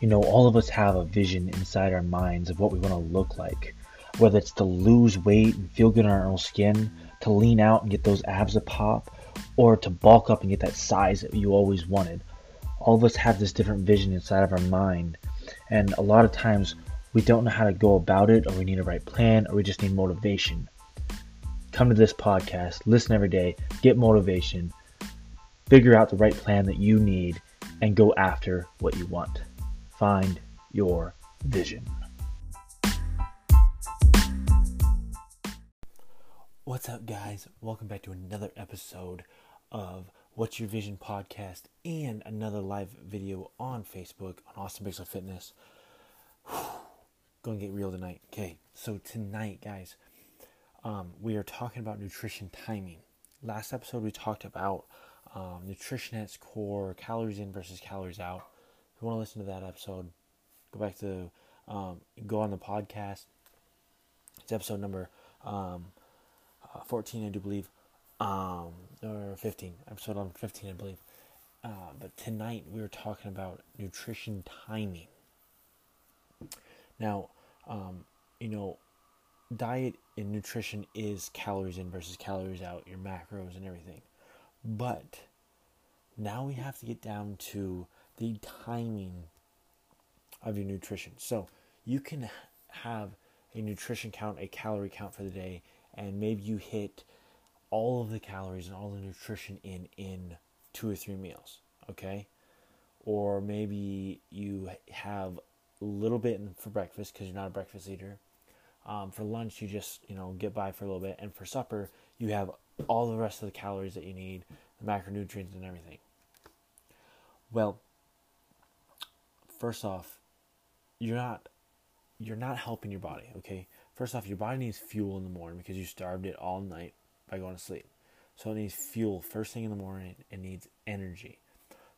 You know, all of us have a vision inside our minds of what we want to look like. Whether it's to lose weight and feel good on our own skin, to lean out and get those abs to pop, or to bulk up and get that size that you always wanted. All of us have this different vision inside of our mind, and a lot of times we don't know how to go about it, or we need a right plan, or we just need motivation. Come to this podcast, listen every day, get motivation, figure out the right plan that you need, and go after what you want. Find your vision. What's up, guys? Welcome back to another episode of What's Your Vision podcast and another live video on Facebook on Austin Bixler Fitness. Gonna get real tonight. Okay, so tonight, guys, um, we are talking about nutrition timing. Last episode, we talked about um, nutrition at its core, calories in versus calories out. You want to listen to that episode, go back to um, go on the podcast. It's episode number um, uh, 14, I do believe, um, or 15. Episode on 15, I believe. Uh, but tonight we were talking about nutrition timing. Now, um, you know, diet and nutrition is calories in versus calories out, your macros and everything. But now we have to get down to the timing of your nutrition. So you can have a nutrition count, a calorie count for the day, and maybe you hit all of the calories and all the nutrition in in two or three meals, okay? Or maybe you have a little bit for breakfast because you're not a breakfast eater. Um, for lunch, you just you know get by for a little bit, and for supper, you have all the rest of the calories that you need, the macronutrients and everything. Well, first off, you're not you're not helping your body, okay? First off, your body needs fuel in the morning because you starved it all night by going to sleep. So it needs fuel first thing in the morning. It needs energy.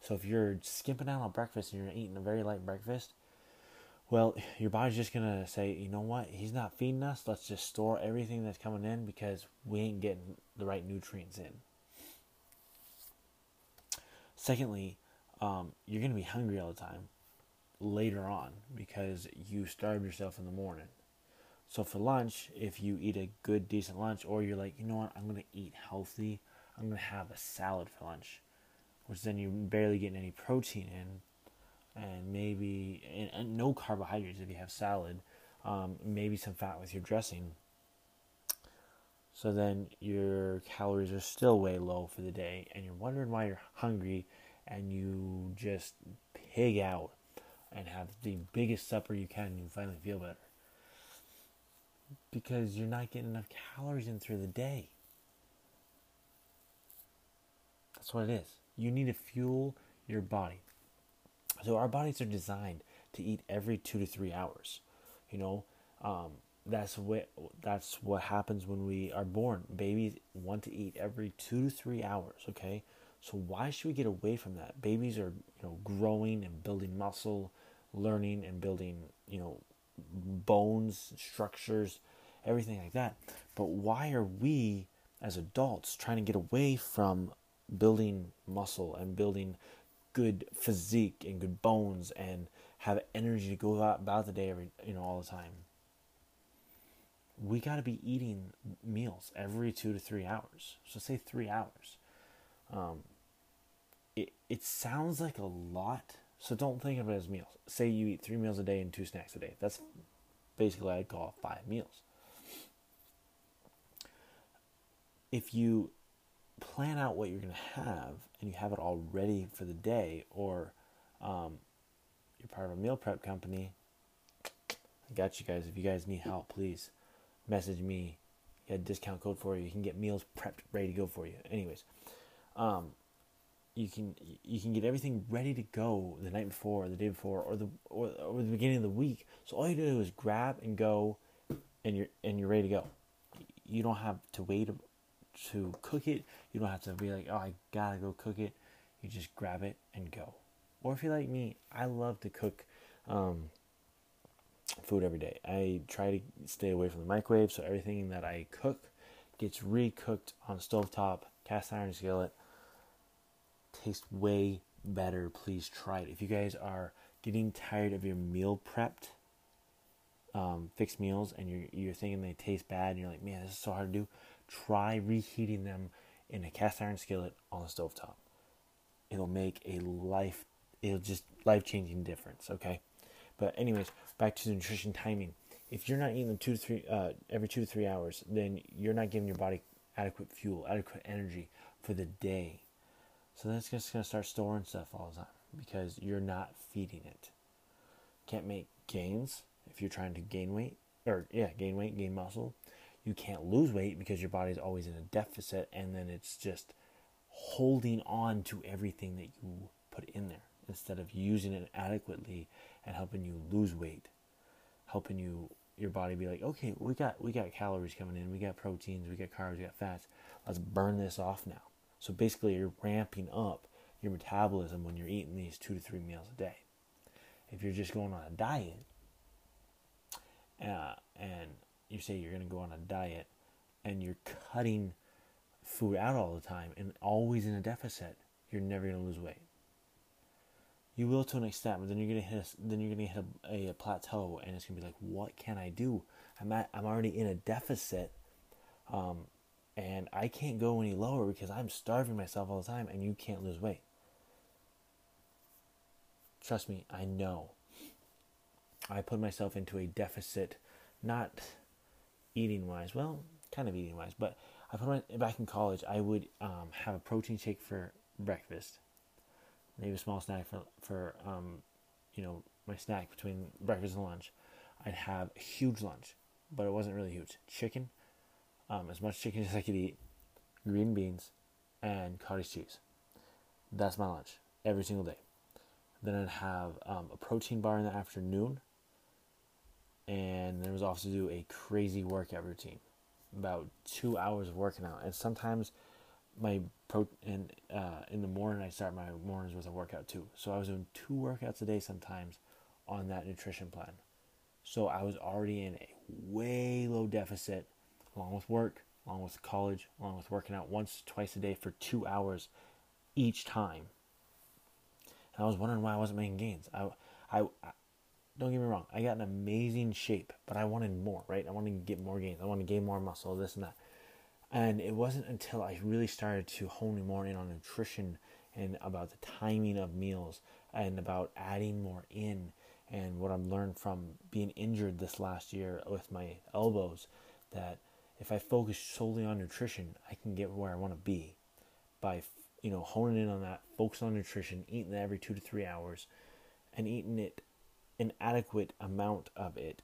So if you're skimping out on breakfast and you're eating a very light breakfast, well, your body's just gonna say, you know what, he's not feeding us. Let's just store everything that's coming in because we ain't getting the right nutrients in. Secondly, um, you're gonna be hungry all the time later on because you starved yourself in the morning. So for lunch, if you eat a good, decent lunch, or you're like, you know what, I'm gonna eat healthy, I'm gonna have a salad for lunch, which then you're barely getting any protein in, and maybe and, and no carbohydrates if you have salad, um, maybe some fat with your dressing. So then your calories are still way low for the day, and you're wondering why you're hungry, and you just pig out and have the biggest supper you can and you finally feel better. Because you're not getting enough calories in through the day. That's what it is. You need to fuel your body. So our bodies are designed to eat every two to three hours. You know, um, that's what that's what happens when we are born. Babies want to eat every two to three hours. Okay, so why should we get away from that? Babies are you know growing and building muscle learning and building, you know, bones, structures, everything like that. But why are we as adults trying to get away from building muscle and building good physique and good bones and have energy to go out about the day every you know all the time? We got to be eating meals every two to three hours. So say three hours. Um, it it sounds like a lot so don't think of it as meals. Say you eat three meals a day and two snacks a day. That's basically what I'd call five meals. If you plan out what you're going to have and you have it all ready for the day, or um, you're part of a meal prep company, I got you guys. If you guys need help, please message me. Get a discount code for you. You can get meals prepped, ready to go for you. Anyways, um, you can you can get everything ready to go the night before, or the day before, or the or, or the beginning of the week. So all you do is grab and go, and you're and you're ready to go. You don't have to wait to cook it. You don't have to be like, oh, I gotta go cook it. You just grab it and go. Or if you're like me, I love to cook um, food every day. I try to stay away from the microwave, so everything that I cook gets recooked on stovetop, cast iron skillet tastes way better. Please try it. If you guys are getting tired of your meal prepped um, fixed meals and you're, you're thinking they taste bad and you're like, man, this is so hard to do, try reheating them in a cast iron skillet on the stove top. It'll make a life, it'll just life changing difference, okay? But, anyways, back to the nutrition timing. If you're not eating them two to three, uh, every two to three hours, then you're not giving your body adequate fuel, adequate energy for the day. So that's just going to start storing stuff all the time because you're not feeding it. Can't make gains if you're trying to gain weight, or yeah, gain weight, gain muscle. You can't lose weight because your body's always in a deficit, and then it's just holding on to everything that you put in there instead of using it adequately and helping you lose weight, helping you your body be like, okay, we got we got calories coming in, we got proteins, we got carbs, we got fats. Let's burn this off now. So basically, you're ramping up your metabolism when you're eating these two to three meals a day. If you're just going on a diet, uh, and you say you're going to go on a diet, and you're cutting food out all the time and always in a deficit, you're never going to lose weight. You will to an extent, but then you're gonna hit. A, then you're gonna hit a, a, plateau, and it's gonna be like, what can I do? I'm at. I'm already in a deficit, um, and I can't go any lower because I'm starving myself all the time, and you can't lose weight. Trust me, I know. I put myself into a deficit, not eating wise. Well, kind of eating wise, but I put my back in college. I would um, have a protein shake for breakfast, maybe a small snack for for um, you know my snack between breakfast and lunch. I'd have a huge lunch, but it wasn't really huge. Chicken, um, as much chicken as I could eat, green beans, and cottage cheese. That's my lunch every single day. Then I'd have um, a protein bar in the afternoon and then I was also do a crazy workout routine, about two hours of working out. And sometimes my pro and uh, in the morning I start my mornings with a workout too. So I was doing two workouts a day sometimes on that nutrition plan. So I was already in a way low deficit, along with work, along with college, along with working out once, twice a day for two hours each time. And I was wondering why I wasn't making gains. I, I, don't get me wrong, I got an amazing shape, but I wanted more, right? I wanted to get more gains. I wanted to gain more muscle, this and that. And it wasn't until I really started to hone more in on nutrition and about the timing of meals and about adding more in and what I've learned from being injured this last year with my elbows that if I focus solely on nutrition, I can get where I want to be by you know honing in on that, focus on nutrition, eating every two to three hours, and eating it an adequate amount of it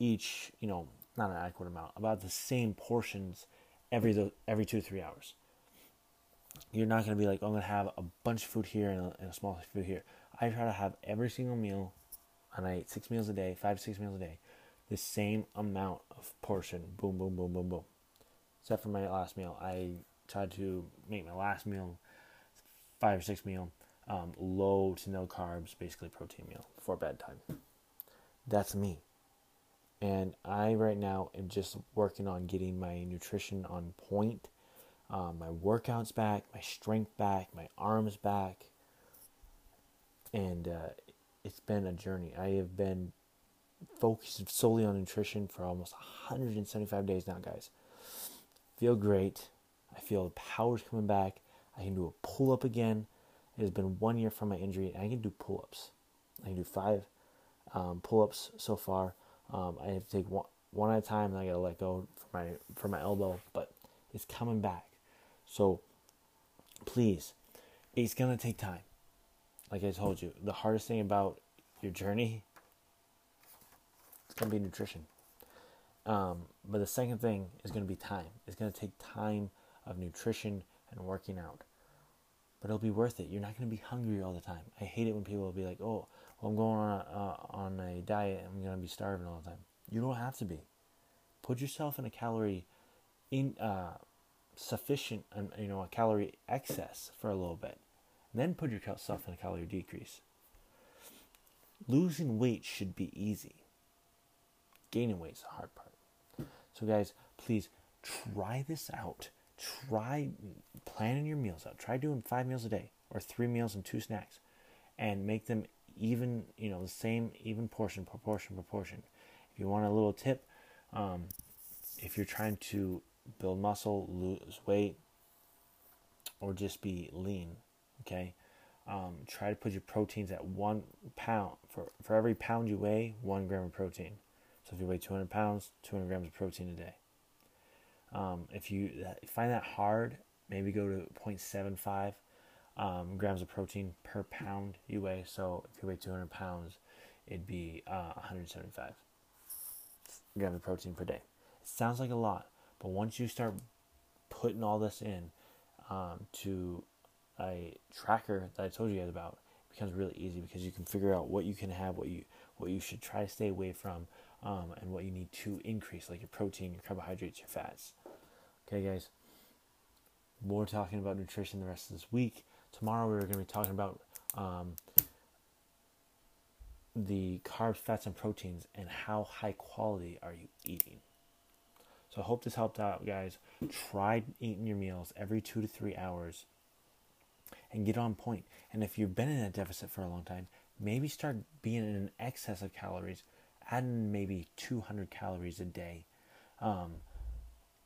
each, you know, not an adequate amount, about the same portions every every two to three hours. You're not going to be like, oh, I'm going to have a bunch of food here and a, and a small food here. I try to have every single meal, and I eat six meals a day, five to six meals a day, the same amount of portion. Boom, boom, boom, boom, boom. Except for my last meal, I tried to make my last meal five or six meal um, low to no carbs, basically protein meal before bedtime. That's me. And I right now am just working on getting my nutrition on point, um, my workouts back, my strength back, my arms back. And uh, it's been a journey. I have been focused solely on nutrition for almost 175 days now, guys. Feel great. I feel the power's coming back. I can do a pull up again. It has been one year from my injury, and I can do pull ups. I can do five um, pull ups so far. Um, I have to take one, one at a time, and I got to let go for my for my elbow, but it's coming back. So please, it's gonna take time. Like I told you, the hardest thing about your journey is gonna be nutrition. Um, but the second thing is gonna be time. It's gonna take time of nutrition and working out but it'll be worth it. You're not going to be hungry all the time. I hate it when people will be like, "Oh, well, I'm going on a, uh, on a diet. I'm going to be starving all the time." You don't have to be. Put yourself in a calorie in uh, sufficient, and you know, a calorie excess for a little bit, then put yourself in a calorie decrease. Losing weight should be easy. Gaining weight is the hard part. So, guys, please try this out try planning your meals out. Try doing five meals a day or three meals and two snacks and make them even, you know, the same even portion, proportion, proportion. If you want a little tip, um, if you're trying to build muscle, lose weight, or just be lean, okay, um, try to put your proteins at one pound for for every pound you weigh, one gram of protein. So if you weigh 200 pounds, 200 grams of protein a day. Um, if you find that hard, maybe go to 0.75 um, grams of protein per pound you weigh. So if you weigh 200 pounds, it'd be uh, 175 grams of protein per day. It sounds like a lot, but once you start putting all this in um, to a tracker that I told you guys about, it becomes really easy because you can figure out what you can have, what you what you should try to stay away from, um, and what you need to increase, like your protein, your carbohydrates, your fats. Okay, guys. More talking about nutrition the rest of this week. Tomorrow we're going to be talking about um, the carbs, fats, and proteins, and how high quality are you eating. So I hope this helped out, guys. Try eating your meals every two to three hours and get on point. And if you've been in a deficit for a long time, maybe start being in an excess of calories, adding maybe 200 calories a day. Um,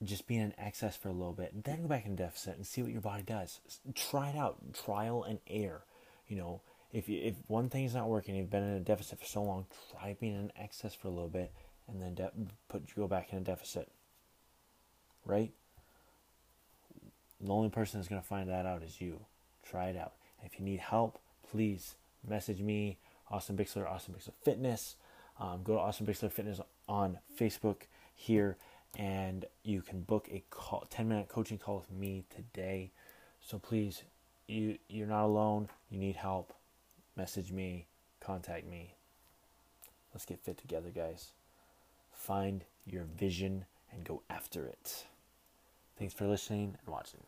just being in excess for a little bit, then go back in deficit and see what your body does. Try it out, trial and error. You know, if you, if one thing is not working, you've been in a deficit for so long, try being in excess for a little bit, and then de- put go back in a deficit. Right? The only person that's gonna find that out is you. Try it out. If you need help, please message me, Austin Bixler, Austin Bixler Fitness. Um, go to Austin Bixler Fitness on Facebook here and you can book a call, 10 minute coaching call with me today. So please, you you're not alone. You need help. Message me, contact me. Let's get fit together, guys. Find your vision and go after it. Thanks for listening and watching.